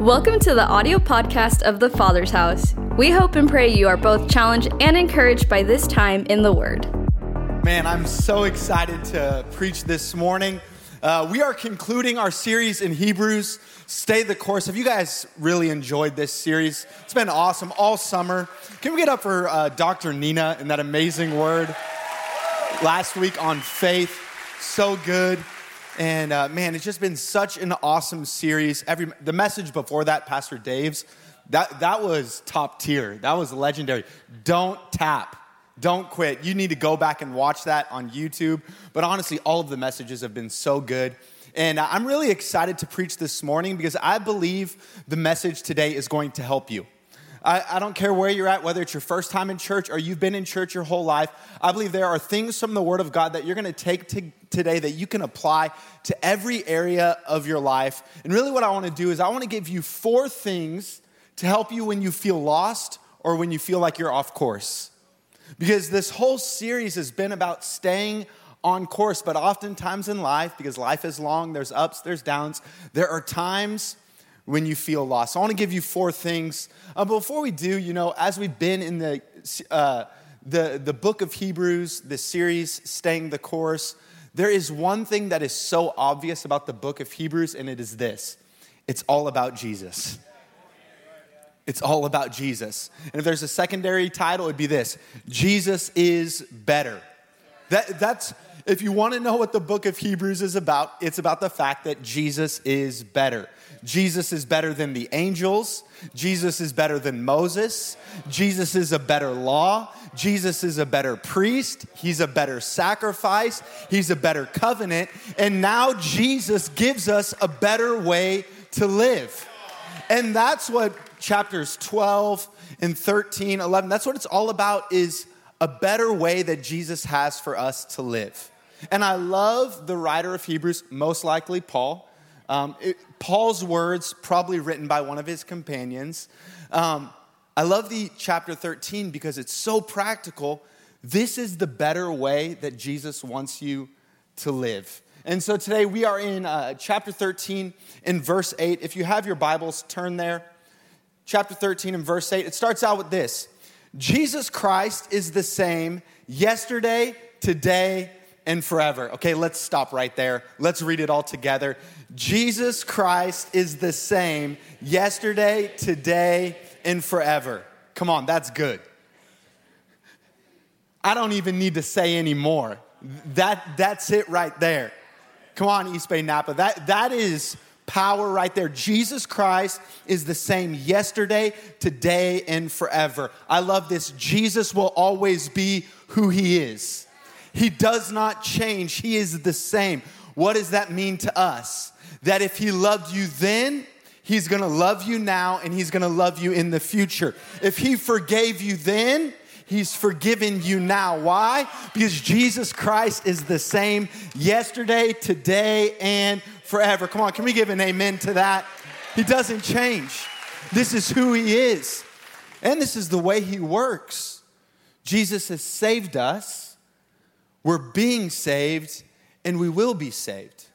Welcome to the audio podcast of the Father's House. We hope and pray you are both challenged and encouraged by this time in the Word. Man, I'm so excited to preach this morning. Uh, we are concluding our series in Hebrews, Stay the Course. Have you guys really enjoyed this series? It's been awesome all summer. Can we get up for uh, Dr. Nina and that amazing word last week on faith? So good. And uh, man, it's just been such an awesome series. Every the message before that, Pastor Dave's, that that was top tier. That was legendary. Don't tap. Don't quit. You need to go back and watch that on YouTube. But honestly, all of the messages have been so good. And I'm really excited to preach this morning because I believe the message today is going to help you. I, I, don't care where you're at, whether it's your first time in church or you've been in church your whole life. I believe there are things from the Word of God that you're going to take to, today that you can apply to every area of your life. And really, what I want to do is I want to give you four things to help you when you feel lost or when you feel like you're off course. Because this whole series has been about staying on course, but oftentimes in life, because life is long, there's ups, there's downs, there are times when you feel lost. So I want to give you four things. Uh, before we do, you know, as we've been in the, uh, the, the book of Hebrews, the series, Staying the Course, there is one thing that is so obvious about the book of Hebrews, and it is this it's all about Jesus. It's all about Jesus. And if there's a secondary title, it'd be this Jesus is better. That, that's, if you want to know what the book of Hebrews is about, it's about the fact that Jesus is better. Jesus is better than the angels. Jesus is better than Moses. Jesus is a better law. Jesus is a better priest. He's a better sacrifice. He's a better covenant. And now Jesus gives us a better way to live. And that's what chapters 12 and 13, 11, that's what it's all about is a better way that Jesus has for us to live. And I love the writer of Hebrews, most likely Paul. Um, it, Paul's words, probably written by one of his companions. Um, I love the chapter 13 because it's so practical. This is the better way that Jesus wants you to live. And so today we are in uh, chapter 13 in verse 8. If you have your Bibles, turn there. Chapter 13 and verse 8. It starts out with this Jesus Christ is the same yesterday, today, and forever. Okay, let's stop right there. Let's read it all together. Jesus Christ is the same yesterday, today, and forever. Come on, that's good. I don't even need to say any more. That, that's it right there. Come on, East Bay Napa. That, that is power right there. Jesus Christ is the same yesterday, today, and forever. I love this. Jesus will always be who he is. He does not change, he is the same. What does that mean to us? That if he loved you then, He's gonna love you now and He's gonna love you in the future. If He forgave you then, He's forgiven you now. Why? Because Jesus Christ is the same yesterday, today, and forever. Come on, can we give an amen to that? He doesn't change. This is who He is, and this is the way He works. Jesus has saved us, we're being saved, and we will be saved.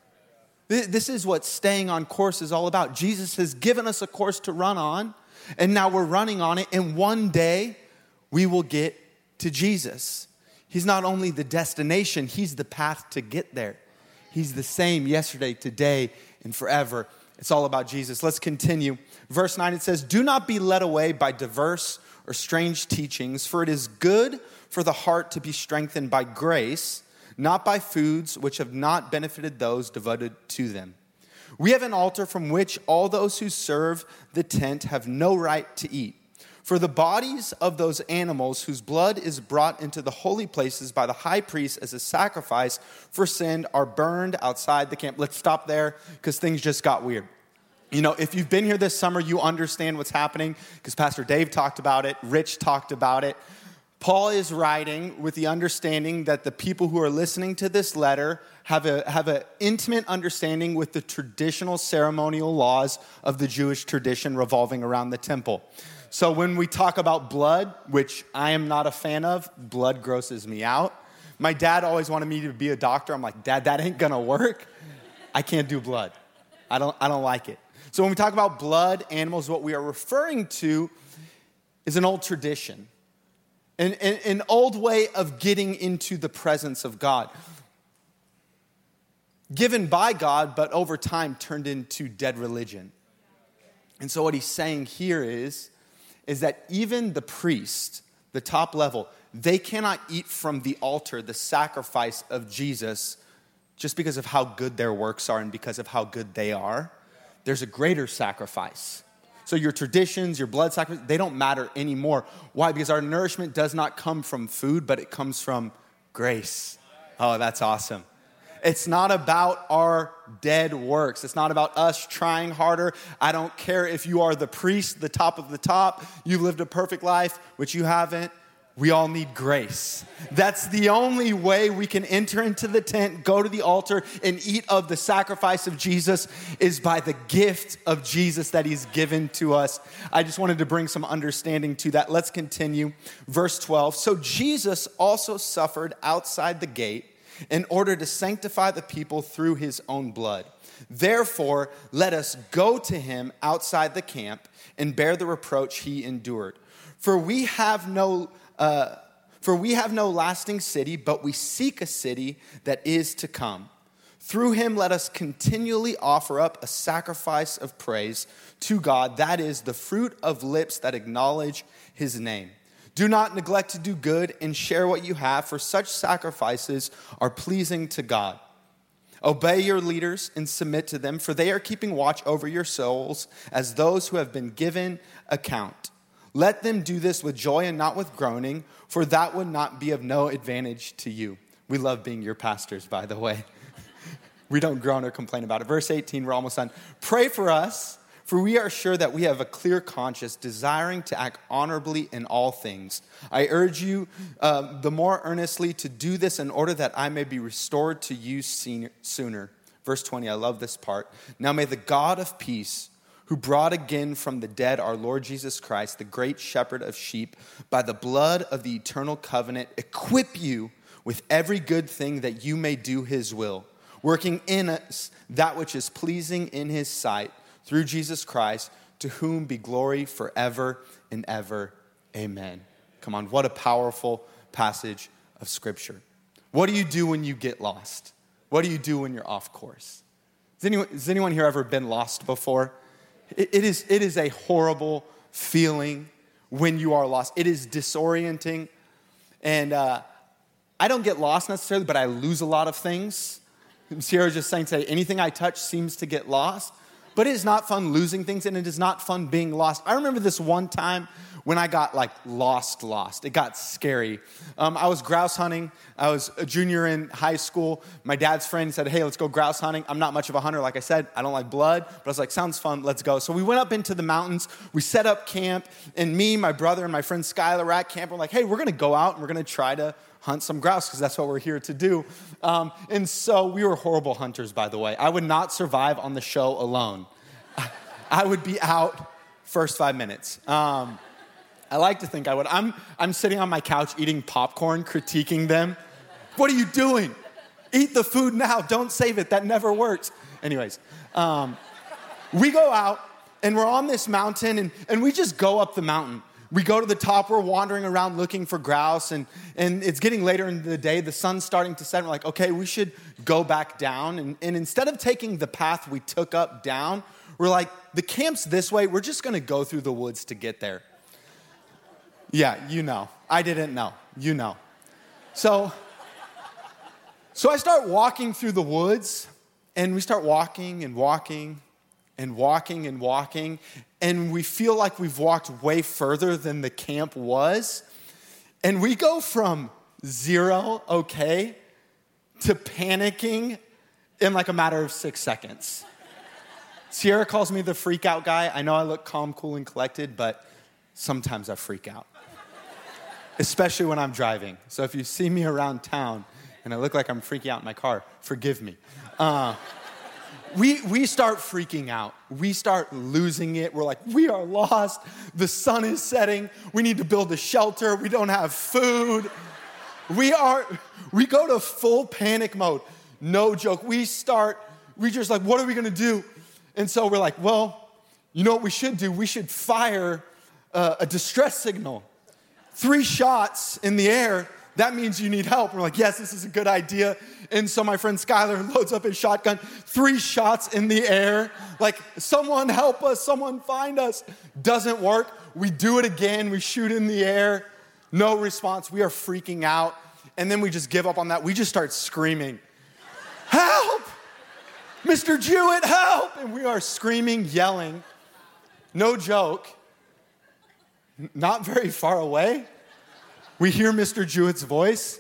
This is what staying on course is all about. Jesus has given us a course to run on, and now we're running on it, and one day we will get to Jesus. He's not only the destination, He's the path to get there. He's the same yesterday, today, and forever. It's all about Jesus. Let's continue. Verse 9 it says, Do not be led away by diverse or strange teachings, for it is good for the heart to be strengthened by grace not by foods which have not benefited those devoted to them. We have an altar from which all those who serve the tent have no right to eat. For the bodies of those animals whose blood is brought into the holy places by the high priest as a sacrifice for sin are burned outside the camp. Let's stop there because things just got weird. You know, if you've been here this summer, you understand what's happening because Pastor Dave talked about it, Rich talked about it. Paul is writing with the understanding that the people who are listening to this letter have an have a intimate understanding with the traditional ceremonial laws of the Jewish tradition revolving around the temple. So when we talk about blood, which I am not a fan of, blood grosses me out. My dad always wanted me to be a doctor. I'm like, Dad, that ain't gonna work. I can't do blood. I don't, I don't like it. So when we talk about blood animals, what we are referring to is an old tradition, an, an, an old way of getting into the presence of God. Given by God, but over time turned into dead religion. And so what he's saying here is, is that even the priest, the top level, they cannot eat from the altar the sacrifice of Jesus just because of how good their works are and because of how good they are. There's a greater sacrifice. So your traditions, your blood sacrifice, they don't matter anymore. Why? Because our nourishment does not come from food, but it comes from grace. Oh, that's awesome. It's not about our dead works. It's not about us trying harder. I don't care if you are the priest, the top of the top, you've lived a perfect life, which you haven't. We all need grace. That's the only way we can enter into the tent, go to the altar, and eat of the sacrifice of Jesus is by the gift of Jesus that He's given to us. I just wanted to bring some understanding to that. Let's continue. Verse 12. So Jesus also suffered outside the gate in order to sanctify the people through His own blood. Therefore, let us go to Him outside the camp and bear the reproach He endured. For we have no uh, for we have no lasting city, but we seek a city that is to come. Through him, let us continually offer up a sacrifice of praise to God, that is, the fruit of lips that acknowledge his name. Do not neglect to do good and share what you have, for such sacrifices are pleasing to God. Obey your leaders and submit to them, for they are keeping watch over your souls as those who have been given account. Let them do this with joy and not with groaning, for that would not be of no advantage to you. We love being your pastors, by the way. we don't groan or complain about it. Verse 18, we're almost done. Pray for us, for we are sure that we have a clear conscience, desiring to act honorably in all things. I urge you uh, the more earnestly to do this in order that I may be restored to you sooner. Verse 20, I love this part. Now may the God of peace who brought again from the dead our Lord Jesus Christ, the great shepherd of sheep, by the blood of the eternal covenant, equip you with every good thing that you may do his will, working in us that which is pleasing in his sight, through Jesus Christ, to whom be glory forever and ever. Amen. Come on, what a powerful passage of Scripture. What do you do when you get lost? What do you do when you're off course? Has anyone, has anyone here ever been lost before? It is, it is a horrible feeling when you are lost. It is disorienting. And uh, I don't get lost necessarily, but I lose a lot of things. Sierra was just saying today, anything I touch seems to get lost. But it is not fun losing things, and it is not fun being lost. I remember this one time when I got like lost, lost. It got scary. Um, I was grouse hunting. I was a junior in high school. My dad's friend said, Hey, let's go grouse hunting. I'm not much of a hunter. Like I said, I don't like blood, but I was like, Sounds fun. Let's go. So we went up into the mountains. We set up camp, and me, my brother, and my friend Skylar at camp. We're like, Hey, we're going to go out and we're going to try to hunt some grouse because that's what we're here to do. Um, and so we were horrible hunters, by the way. I would not survive on the show alone. I would be out first five minutes. Um, I like to think I would. I'm, I'm sitting on my couch eating popcorn, critiquing them. What are you doing? Eat the food now. Don't save it. That never works. Anyways, um, we go out and we're on this mountain and, and we just go up the mountain. We go to the top, we're wandering around looking for grouse, and, and it's getting later in the day. The sun's starting to set. We're like, okay, we should go back down. And, and instead of taking the path we took up down, we're like, the camp's this way. We're just going to go through the woods to get there. Yeah, you know. I didn't know. You know. So, so I start walking through the woods, and we start walking and walking and walking and walking, and we feel like we've walked way further than the camp was. And we go from zero, okay, to panicking in like a matter of six seconds. Sierra calls me the freak out guy. I know I look calm, cool, and collected, but sometimes I freak out especially when I'm driving. So if you see me around town and I look like I'm freaking out in my car, forgive me. Uh, we, we start freaking out. We start losing it. We're like, we are lost. The sun is setting. We need to build a shelter. We don't have food. We are, we go to full panic mode. No joke. We start, we just like, what are we gonna do? And so we're like, well, you know what we should do? We should fire uh, a distress signal. Three shots in the air, that means you need help. we're like, yes, this is a good idea. And so my friend Skylar loads up his shotgun, three shots in the air, like, someone help us, someone find us. Doesn't work. We do it again, we shoot in the air, no response. We are freaking out. And then we just give up on that. We just start screaming! Mr. Jewett, help! And we are screaming, yelling. No joke. Not very far away, we hear Mr. Jewett's voice,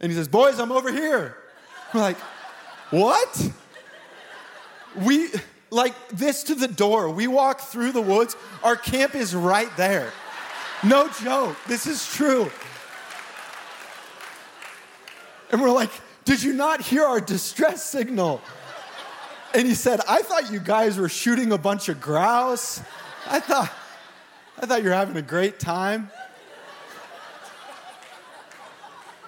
and he says, Boys, I'm over here. We're like, What? We, like this to the door. We walk through the woods. Our camp is right there. No joke. This is true. And we're like, Did you not hear our distress signal? And he said, I thought you guys were shooting a bunch of grouse. I thought, I thought you were having a great time.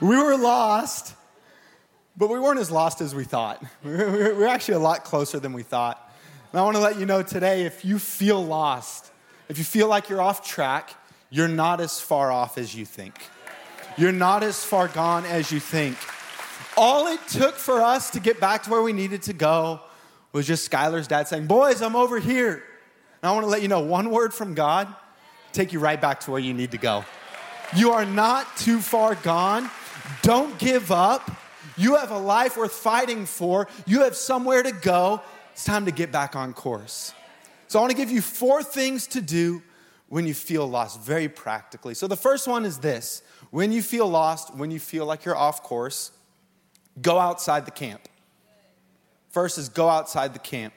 We were lost, but we weren't as lost as we thought. We were actually a lot closer than we thought. And I want to let you know today if you feel lost, if you feel like you're off track, you're not as far off as you think. You're not as far gone as you think. All it took for us to get back to where we needed to go was just Skylar's dad saying, Boys, I'm over here. And I want to let you know one word from God take you right back to where you need to go. You are not too far gone. Don't give up. You have a life worth fighting for. You have somewhere to go. It's time to get back on course. So, I want to give you four things to do when you feel lost, very practically. So, the first one is this when you feel lost, when you feel like you're off course, go outside the camp. First is go outside the camp.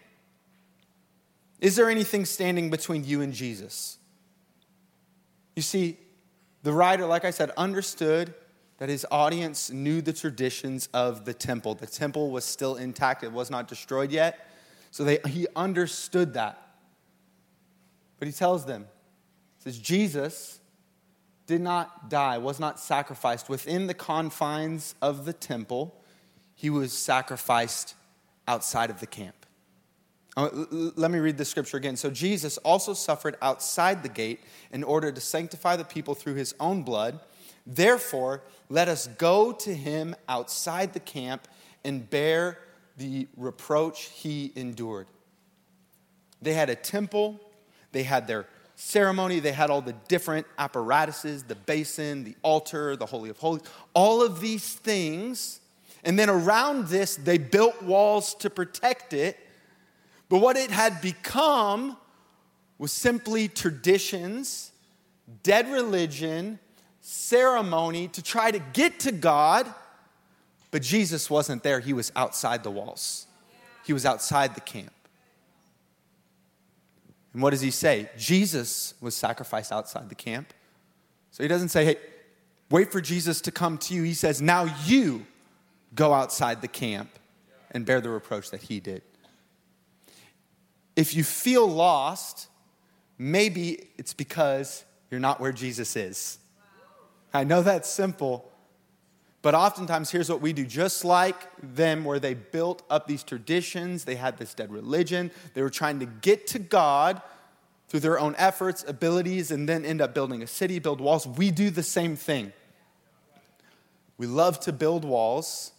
Is there anything standing between you and Jesus? You see, the writer, like I said, understood that his audience knew the traditions of the temple. The temple was still intact, it was not destroyed yet. So they, he understood that. But he tells them, he says, Jesus did not die, was not sacrificed within the confines of the temple. He was sacrificed outside of the camp. Uh, let me read the scripture again. So, Jesus also suffered outside the gate in order to sanctify the people through his own blood. Therefore, let us go to him outside the camp and bear the reproach he endured. They had a temple, they had their ceremony, they had all the different apparatuses the basin, the altar, the Holy of Holies, all of these things. And then around this, they built walls to protect it but what it had become was simply traditions, dead religion, ceremony to try to get to God. But Jesus wasn't there, he was outside the walls, he was outside the camp. And what does he say? Jesus was sacrificed outside the camp. So he doesn't say, hey, wait for Jesus to come to you. He says, now you go outside the camp and bear the reproach that he did if you feel lost, maybe it's because you're not where Jesus is. I know that's simple, but oftentimes here's what we do. Just like them, where they built up these traditions, they had this dead religion, they were trying to get to God through their own efforts, abilities, and then end up building a city, build walls. We do the same thing. We love to build walls.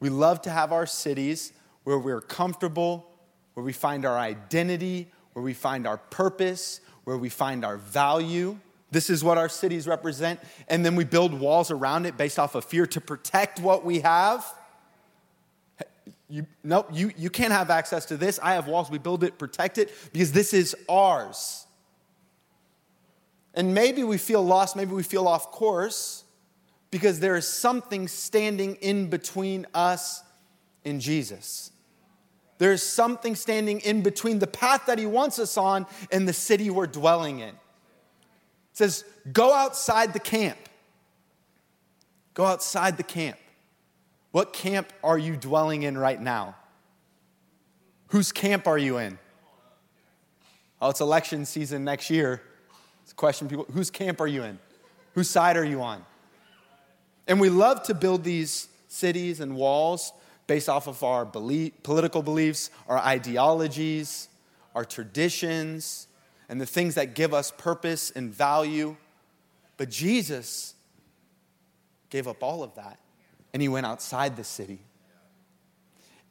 We love to have our cities where we're comfortable, where we find our identity, where we find our purpose, where we find our value. This is what our cities represent. And then we build walls around it based off of fear to protect what we have. You, nope, you, you can't have access to this. I have walls. We build it, protect it, because this is ours. And maybe we feel lost, maybe we feel off course because there is something standing in between us and Jesus. There's something standing in between the path that he wants us on and the city we're dwelling in. It says, go outside the camp. Go outside the camp. What camp are you dwelling in right now? Whose camp are you in? Oh, it's election season next year. It's a question people, whose camp are you in? Whose side are you on? And we love to build these cities and walls based off of our belief, political beliefs, our ideologies, our traditions, and the things that give us purpose and value. But Jesus gave up all of that and he went outside the city.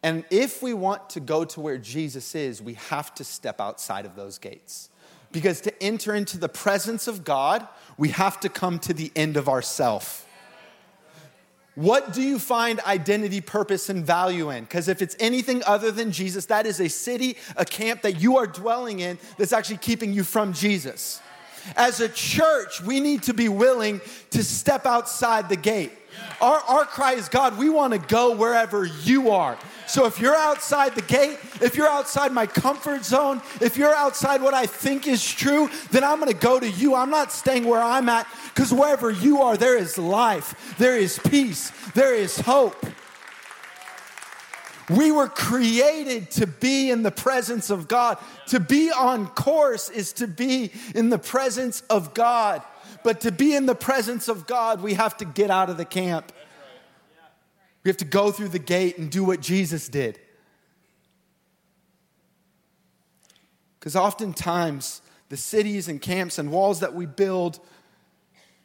And if we want to go to where Jesus is, we have to step outside of those gates. Because to enter into the presence of God, we have to come to the end of ourself. What do you find identity, purpose, and value in? Because if it's anything other than Jesus, that is a city, a camp that you are dwelling in that's actually keeping you from Jesus. As a church, we need to be willing to step outside the gate. Our, our cry is God, we want to go wherever you are. So if you're outside the gate, if you're outside my comfort zone, if you're outside what I think is true, then I'm going to go to you. I'm not staying where I'm at because wherever you are, there is life, there is peace, there is hope. We were created to be in the presence of God. To be on course is to be in the presence of God. But to be in the presence of God, we have to get out of the camp. We have to go through the gate and do what Jesus did. Because oftentimes, the cities and camps and walls that we build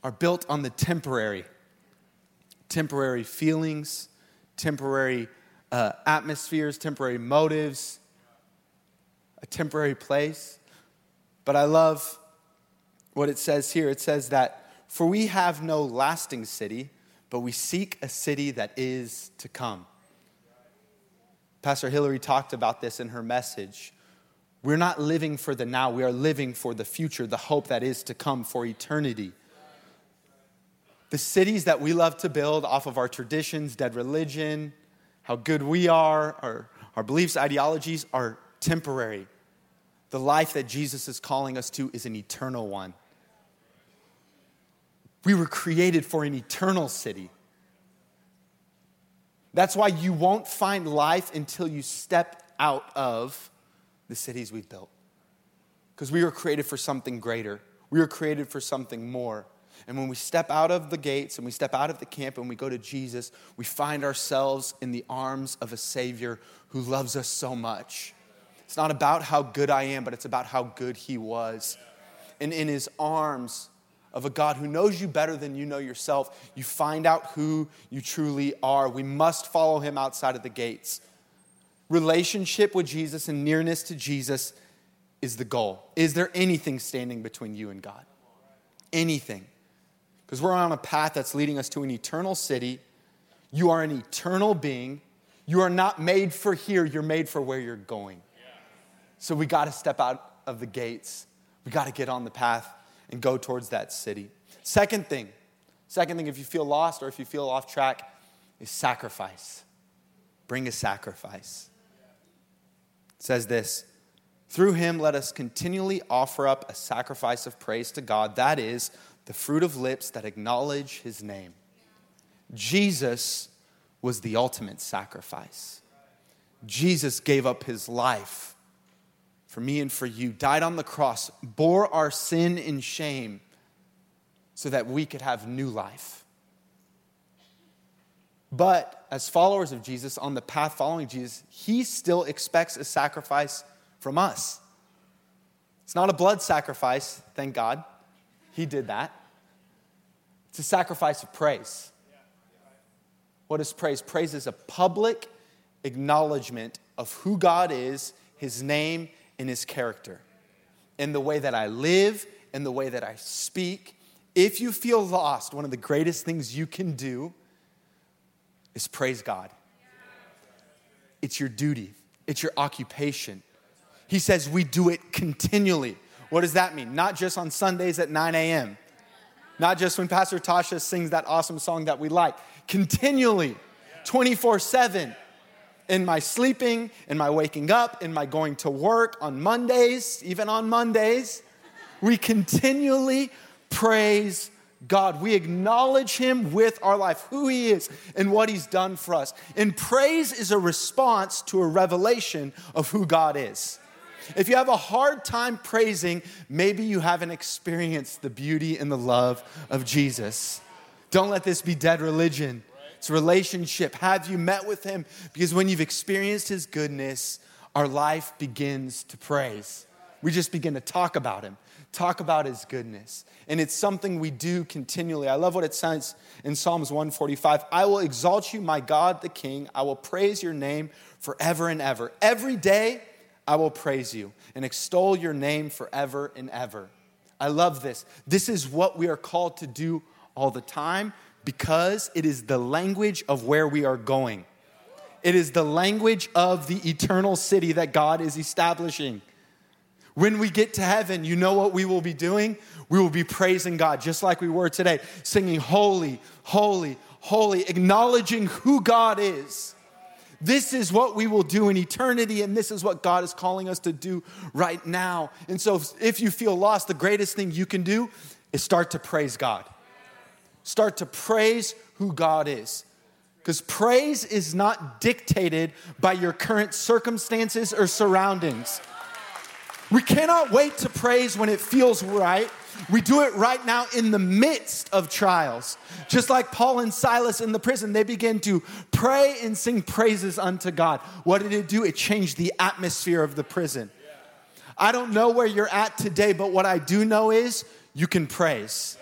are built on the temporary temporary feelings, temporary uh, atmospheres, temporary motives, a temporary place. But I love what it says here. It says that, For we have no lasting city but we seek a city that is to come. Pastor Hillary talked about this in her message. We're not living for the now, we are living for the future, the hope that is to come for eternity. The cities that we love to build off of our traditions, dead religion, how good we are, our, our beliefs, ideologies are temporary. The life that Jesus is calling us to is an eternal one. We were created for an eternal city. That's why you won't find life until you step out of the cities we've built. Because we were created for something greater, we were created for something more. And when we step out of the gates and we step out of the camp and we go to Jesus, we find ourselves in the arms of a Savior who loves us so much. It's not about how good I am, but it's about how good He was. And in His arms, of a God who knows you better than you know yourself, you find out who you truly are. We must follow him outside of the gates. Relationship with Jesus and nearness to Jesus is the goal. Is there anything standing between you and God? Anything. Because we're on a path that's leading us to an eternal city. You are an eternal being. You are not made for here, you're made for where you're going. So we got to step out of the gates. We got to get on the path and go towards that city. Second thing, second thing, if you feel lost or if you feel off track, is sacrifice. Bring a sacrifice. It says this Through him, let us continually offer up a sacrifice of praise to God, that is, the fruit of lips that acknowledge his name. Jesus was the ultimate sacrifice. Jesus gave up his life for me and for you, died on the cross, bore our sin and shame so that we could have new life. But as followers of Jesus, on the path following Jesus, he still expects a sacrifice from us. It's not a blood sacrifice, thank God. He did that. It's a sacrifice of praise. What is praise? Praise is a public acknowledgement of who God is, his name, in his character, in the way that I live, in the way that I speak. If you feel lost, one of the greatest things you can do is praise God. It's your duty, it's your occupation. He says we do it continually. What does that mean? Not just on Sundays at 9 a.m., not just when Pastor Tasha sings that awesome song that we like, continually, 24 7 in my sleeping, in my waking up, in my going to work on Mondays, even on Mondays. We continually praise God. We acknowledge Him with our life, who He is, and what He's done for us. And praise is a response to a revelation of who God is. If you have a hard time praising, maybe you haven't experienced the beauty and the love of Jesus. Don't let this be dead religion. It's relationship. Have you met with him? Because when you've experienced his goodness, our life begins to praise. We just begin to talk about Him, talk about His goodness. And it's something we do continually. I love what it says in Psalms 145 I will exalt you, my God the King. I will praise your name forever and ever. Every day, I will praise you and extol your name forever and ever. I love this. This is what we are called to do all the time because it is the language of where we are going. It is the language of the eternal city that God is establishing. When we get to heaven, you know what we will be doing? We will be praising God just like we were today, singing, Holy, Holy, Holy, acknowledging who God is. This is what we will do in eternity, and this is what God is calling us to do right now. And so, if you feel lost, the greatest thing you can do is start to praise God. Start to praise who God is. Because praise is not dictated by your current circumstances or surroundings. We cannot wait to praise when it feels right. We do it right now in the midst of trials. Just like Paul and Silas in the prison, they began to pray and sing praises unto God. What did it do? It changed the atmosphere of the prison. I don't know where you're at today, but what I do know is you can praise.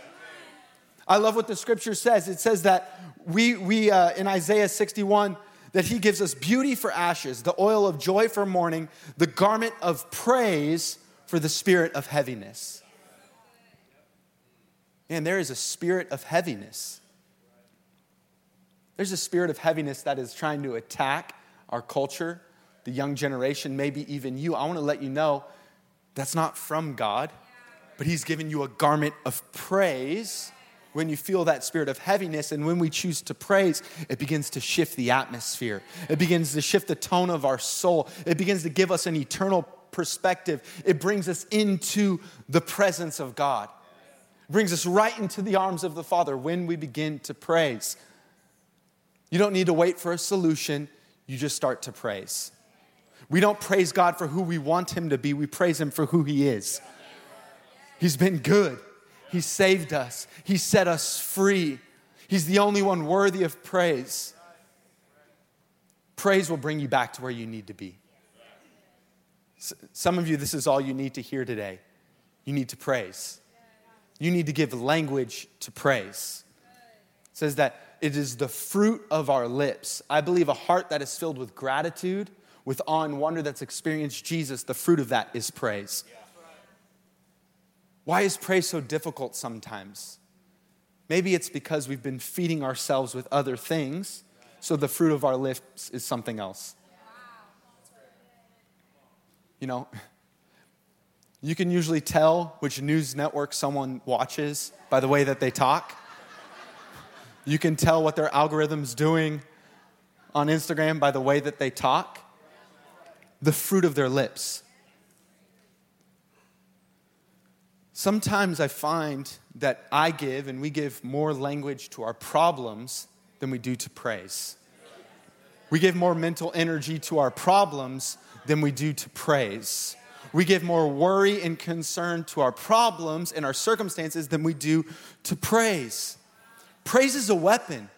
I love what the scripture says. It says that we, we uh, in Isaiah 61, that he gives us beauty for ashes, the oil of joy for mourning, the garment of praise for the spirit of heaviness. And there is a spirit of heaviness. There's a spirit of heaviness that is trying to attack our culture, the young generation, maybe even you. I want to let you know that's not from God, but He's given you a garment of praise when you feel that spirit of heaviness and when we choose to praise, it begins to shift the atmosphere. It begins to shift the tone of our soul. It begins to give us an eternal perspective. It brings us into the presence of God. It brings us right into the arms of the Father when we begin to praise. You don't need to wait for a solution, you just start to praise. We don't praise God for who we want Him to be, we praise Him for who He is. He's been good. He saved us, He set us free. He's the only one worthy of praise. Praise will bring you back to where you need to be. Some of you, this is all you need to hear today. You need to praise. You need to give language to praise. It says that it is the fruit of our lips. I believe a heart that is filled with gratitude, with awe and wonder that's experienced Jesus, the fruit of that is praise. Why is praise so difficult sometimes? Maybe it's because we've been feeding ourselves with other things, so the fruit of our lips is something else. You know, you can usually tell which news network someone watches by the way that they talk. You can tell what their algorithm's doing on Instagram by the way that they talk. The fruit of their lips. Sometimes I find that I give and we give more language to our problems than we do to praise. We give more mental energy to our problems than we do to praise. We give more worry and concern to our problems and our circumstances than we do to praise. Praise is a weapon.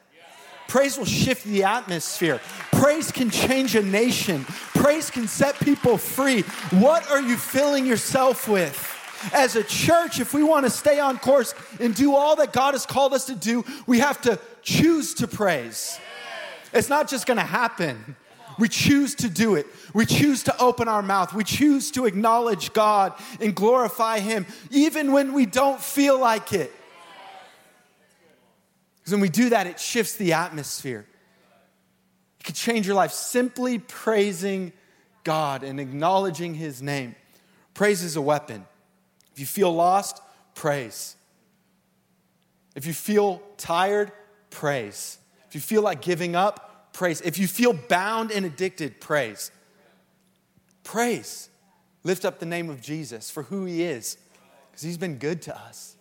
Praise will shift the atmosphere. Praise can change a nation. Praise can set people free. What are you filling yourself with? As a church, if we want to stay on course and do all that God has called us to do, we have to choose to praise. It's not just going to happen. We choose to do it. We choose to open our mouth. We choose to acknowledge God and glorify Him, even when we don't feel like it. Because when we do that, it shifts the atmosphere. It can change your life simply praising God and acknowledging His name. Praise is a weapon. If you feel lost, praise. If you feel tired, praise. If you feel like giving up, praise. If you feel bound and addicted, praise. Praise. Lift up the name of Jesus for who he is, because he's been good to us.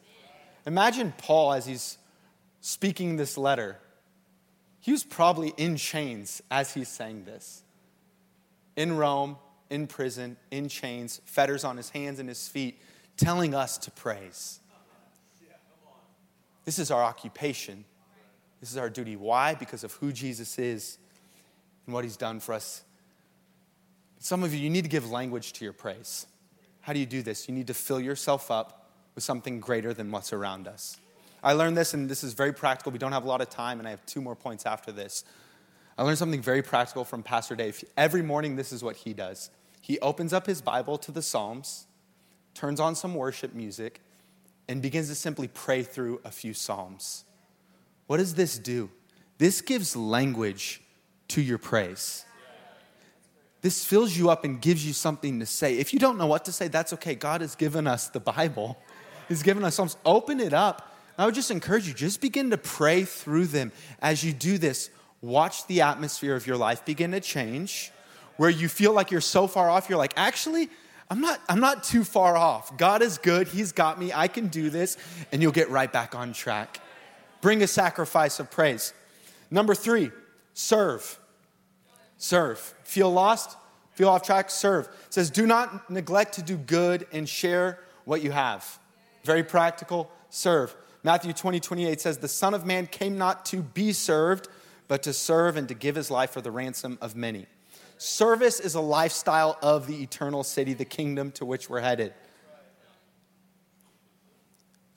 Imagine Paul as he's speaking this letter. He was probably in chains as he's saying this. In Rome, in prison, in chains, fetters on his hands and his feet telling us to praise. This is our occupation. This is our duty. Why? Because of who Jesus is and what he's done for us. Some of you, you need to give language to your praise. How do you do this? You need to fill yourself up with something greater than what's around us. I learned this, and this is very practical. We don't have a lot of time, and I have two more points after this. I learned something very practical from Pastor Dave. Every morning, this is what he does he opens up his Bible to the Psalms, turns on some worship music, and begins to simply pray through a few Psalms. What does this do? This gives language to your praise. This fills you up and gives you something to say. If you don't know what to say, that's okay. God has given us the Bible, He's given us Psalms. Open it up. I would just encourage you, just begin to pray through them. As you do this, watch the atmosphere of your life begin to change where you feel like you're so far off, you're like, actually, I'm not, I'm not too far off. God is good. He's got me. I can do this. And you'll get right back on track. Bring a sacrifice of praise. Number three, serve. Serve. Feel lost? Feel off track? Serve. It says, do not neglect to do good and share what you have. Very practical. Serve. Matthew 20, 28 says, The Son of Man came not to be served, but to serve and to give his life for the ransom of many. Service is a lifestyle of the eternal city, the kingdom to which we're headed.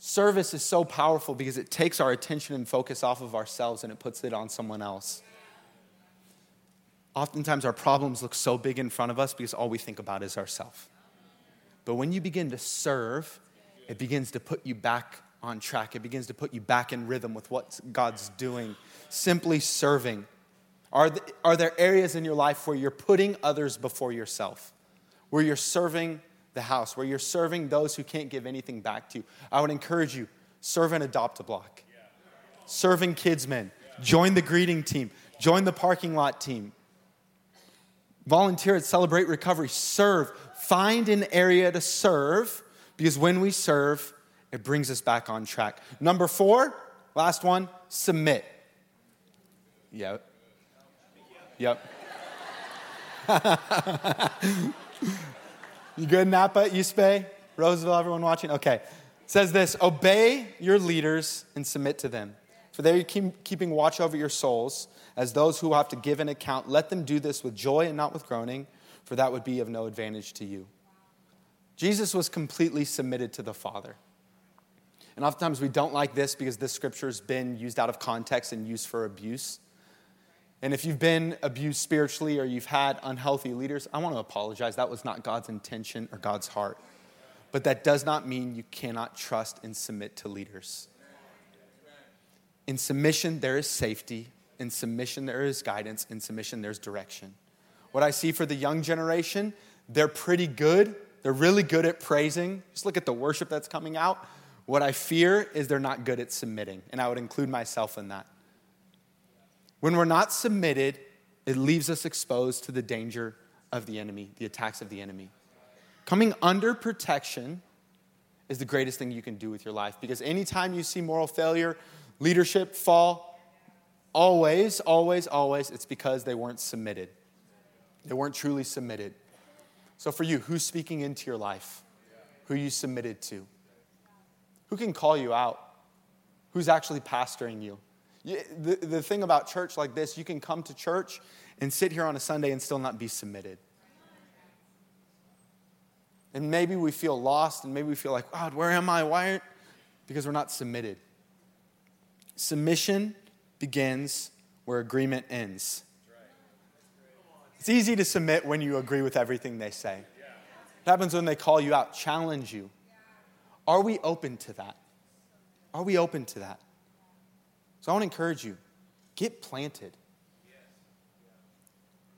Service is so powerful because it takes our attention and focus off of ourselves and it puts it on someone else. Oftentimes, our problems look so big in front of us because all we think about is ourselves. But when you begin to serve, it begins to put you back on track. It begins to put you back in rhythm with what God's doing. Simply serving are, are there areas in your life where you're putting others before yourself? Where you're serving the house, where you're serving those who can't give anything back to you? I would encourage you serve and adopt a block. Serving kidsmen, join the greeting team, join the parking lot team. Volunteer at Celebrate Recovery, serve. Find an area to serve because when we serve, it brings us back on track. Number four, last one, submit. Yeah, Yep. you good, Napa, East Bay, Roseville, everyone watching? Okay. It says this Obey your leaders and submit to them. For they are keeping watch over your souls as those who have to give an account. Let them do this with joy and not with groaning, for that would be of no advantage to you. Jesus was completely submitted to the Father. And oftentimes we don't like this because this scripture has been used out of context and used for abuse. And if you've been abused spiritually or you've had unhealthy leaders, I want to apologize. That was not God's intention or God's heart. But that does not mean you cannot trust and submit to leaders. In submission, there is safety. In submission, there is guidance. In submission, there's direction. What I see for the young generation, they're pretty good. They're really good at praising. Just look at the worship that's coming out. What I fear is they're not good at submitting, and I would include myself in that. When we're not submitted, it leaves us exposed to the danger of the enemy, the attacks of the enemy. Coming under protection is the greatest thing you can do with your life because anytime you see moral failure, leadership fall, always, always, always, it's because they weren't submitted. They weren't truly submitted. So, for you, who's speaking into your life? Who you submitted to? Who can call you out? Who's actually pastoring you? The, the thing about church like this, you can come to church and sit here on a Sunday and still not be submitted. And maybe we feel lost and maybe we feel like, God, where am I? Why aren't? Because we're not submitted. Submission begins where agreement ends. It's easy to submit when you agree with everything they say. It happens when they call you out, challenge you. Are we open to that? Are we open to that? So I want to encourage you get planted.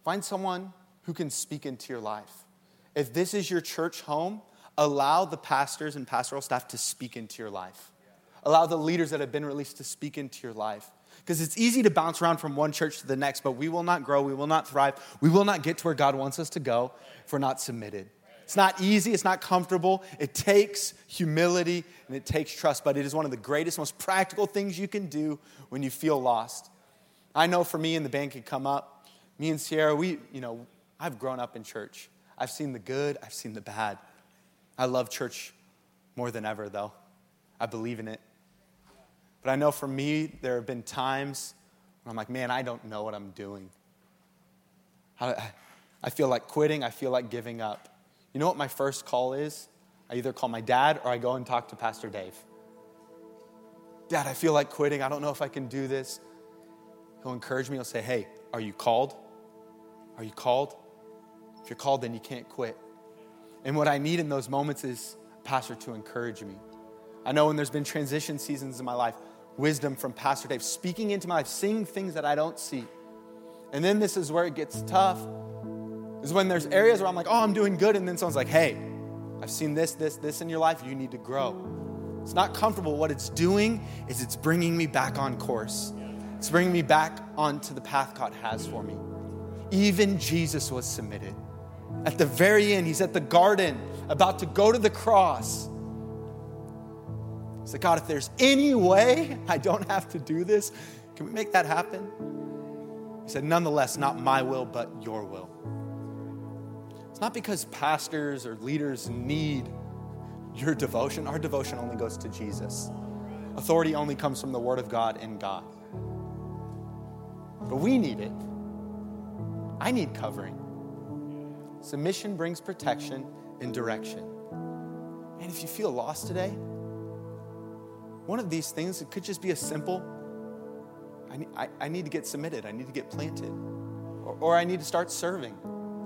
Find someone who can speak into your life. If this is your church home, allow the pastors and pastoral staff to speak into your life. Allow the leaders that have been released to speak into your life. Because it's easy to bounce around from one church to the next, but we will not grow, we will not thrive, we will not get to where God wants us to go if we're not submitted. It's not easy, it's not comfortable. It takes humility and it takes trust, but it is one of the greatest, most practical things you can do when you feel lost. I know for me and the band could come up. Me and Sierra, we, you know, I've grown up in church. I've seen the good, I've seen the bad. I love church more than ever, though. I believe in it. But I know for me, there have been times when I'm like, man, I don't know what I'm doing. How, I feel like quitting. I feel like giving up. You know what my first call is? I either call my dad or I go and talk to Pastor Dave. Dad, I feel like quitting. I don't know if I can do this. He'll encourage me. He'll say, Hey, are you called? Are you called? If you're called, then you can't quit. And what I need in those moments is pastor to encourage me. I know when there's been transition seasons in my life, wisdom from Pastor Dave, speaking into my life, seeing things that I don't see. And then this is where it gets tough, is when there's areas where I'm like, oh, I'm doing good. And then someone's like, hey, I've seen this, this, this in your life. You need to grow. It's not comfortable. What it's doing is it's bringing me back on course. It's bringing me back onto the path God has for me. Even Jesus was submitted. At the very end, he's at the garden about to go to the cross. He's like, God, if there's any way I don't have to do this, can we make that happen? He said, Nonetheless, not my will, but your will. It's not because pastors or leaders need your devotion. Our devotion only goes to Jesus. Authority only comes from the Word of God and God. But we need it. I need covering. Submission brings protection and direction. And if you feel lost today, one of these things, it could just be a simple I need, I, I need to get submitted, I need to get planted, or, or I need to start serving,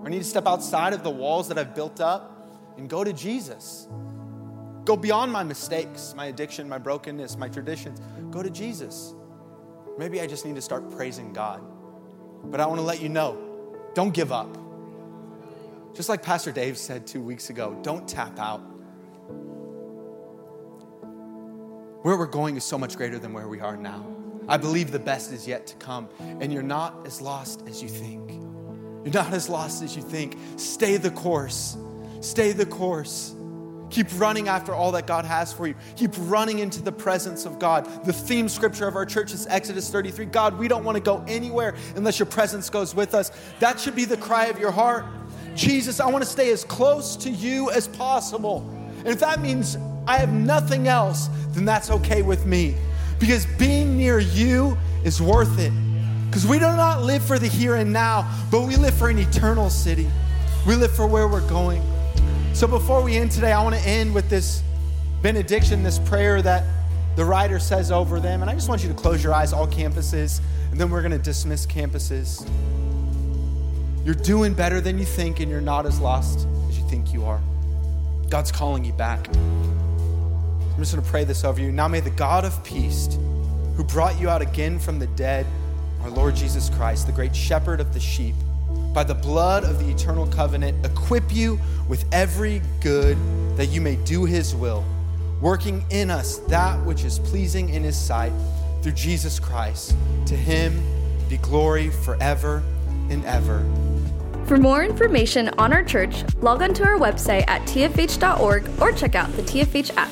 I need to step outside of the walls that I've built up and go to Jesus. Go beyond my mistakes, my addiction, my brokenness, my traditions. Go to Jesus. Maybe I just need to start praising God. But I want to let you know don't give up. Just like Pastor Dave said two weeks ago, don't tap out. Where we're going is so much greater than where we are now. I believe the best is yet to come, and you're not as lost as you think. You're not as lost as you think. Stay the course. Stay the course. Keep running after all that God has for you. Keep running into the presence of God. The theme scripture of our church is Exodus 33. God, we don't want to go anywhere unless your presence goes with us. That should be the cry of your heart. Jesus, I want to stay as close to you as possible. And if that means I have nothing else, then that's okay with me. Because being near you is worth it. Because we do not live for the here and now, but we live for an eternal city. We live for where we're going. So before we end today, I want to end with this benediction, this prayer that the writer says over them. And I just want you to close your eyes, all campuses, and then we're going to dismiss campuses. You're doing better than you think, and you're not as lost as you think you are. God's calling you back. I'm just going to pray this over you. Now may the God of peace, who brought you out again from the dead, our Lord Jesus Christ, the great shepherd of the sheep, by the blood of the eternal covenant, equip you with every good that you may do his will, working in us that which is pleasing in his sight through Jesus Christ. To him be glory forever and ever. For more information on our church, log on to our website at tfh.org or check out the TFH app.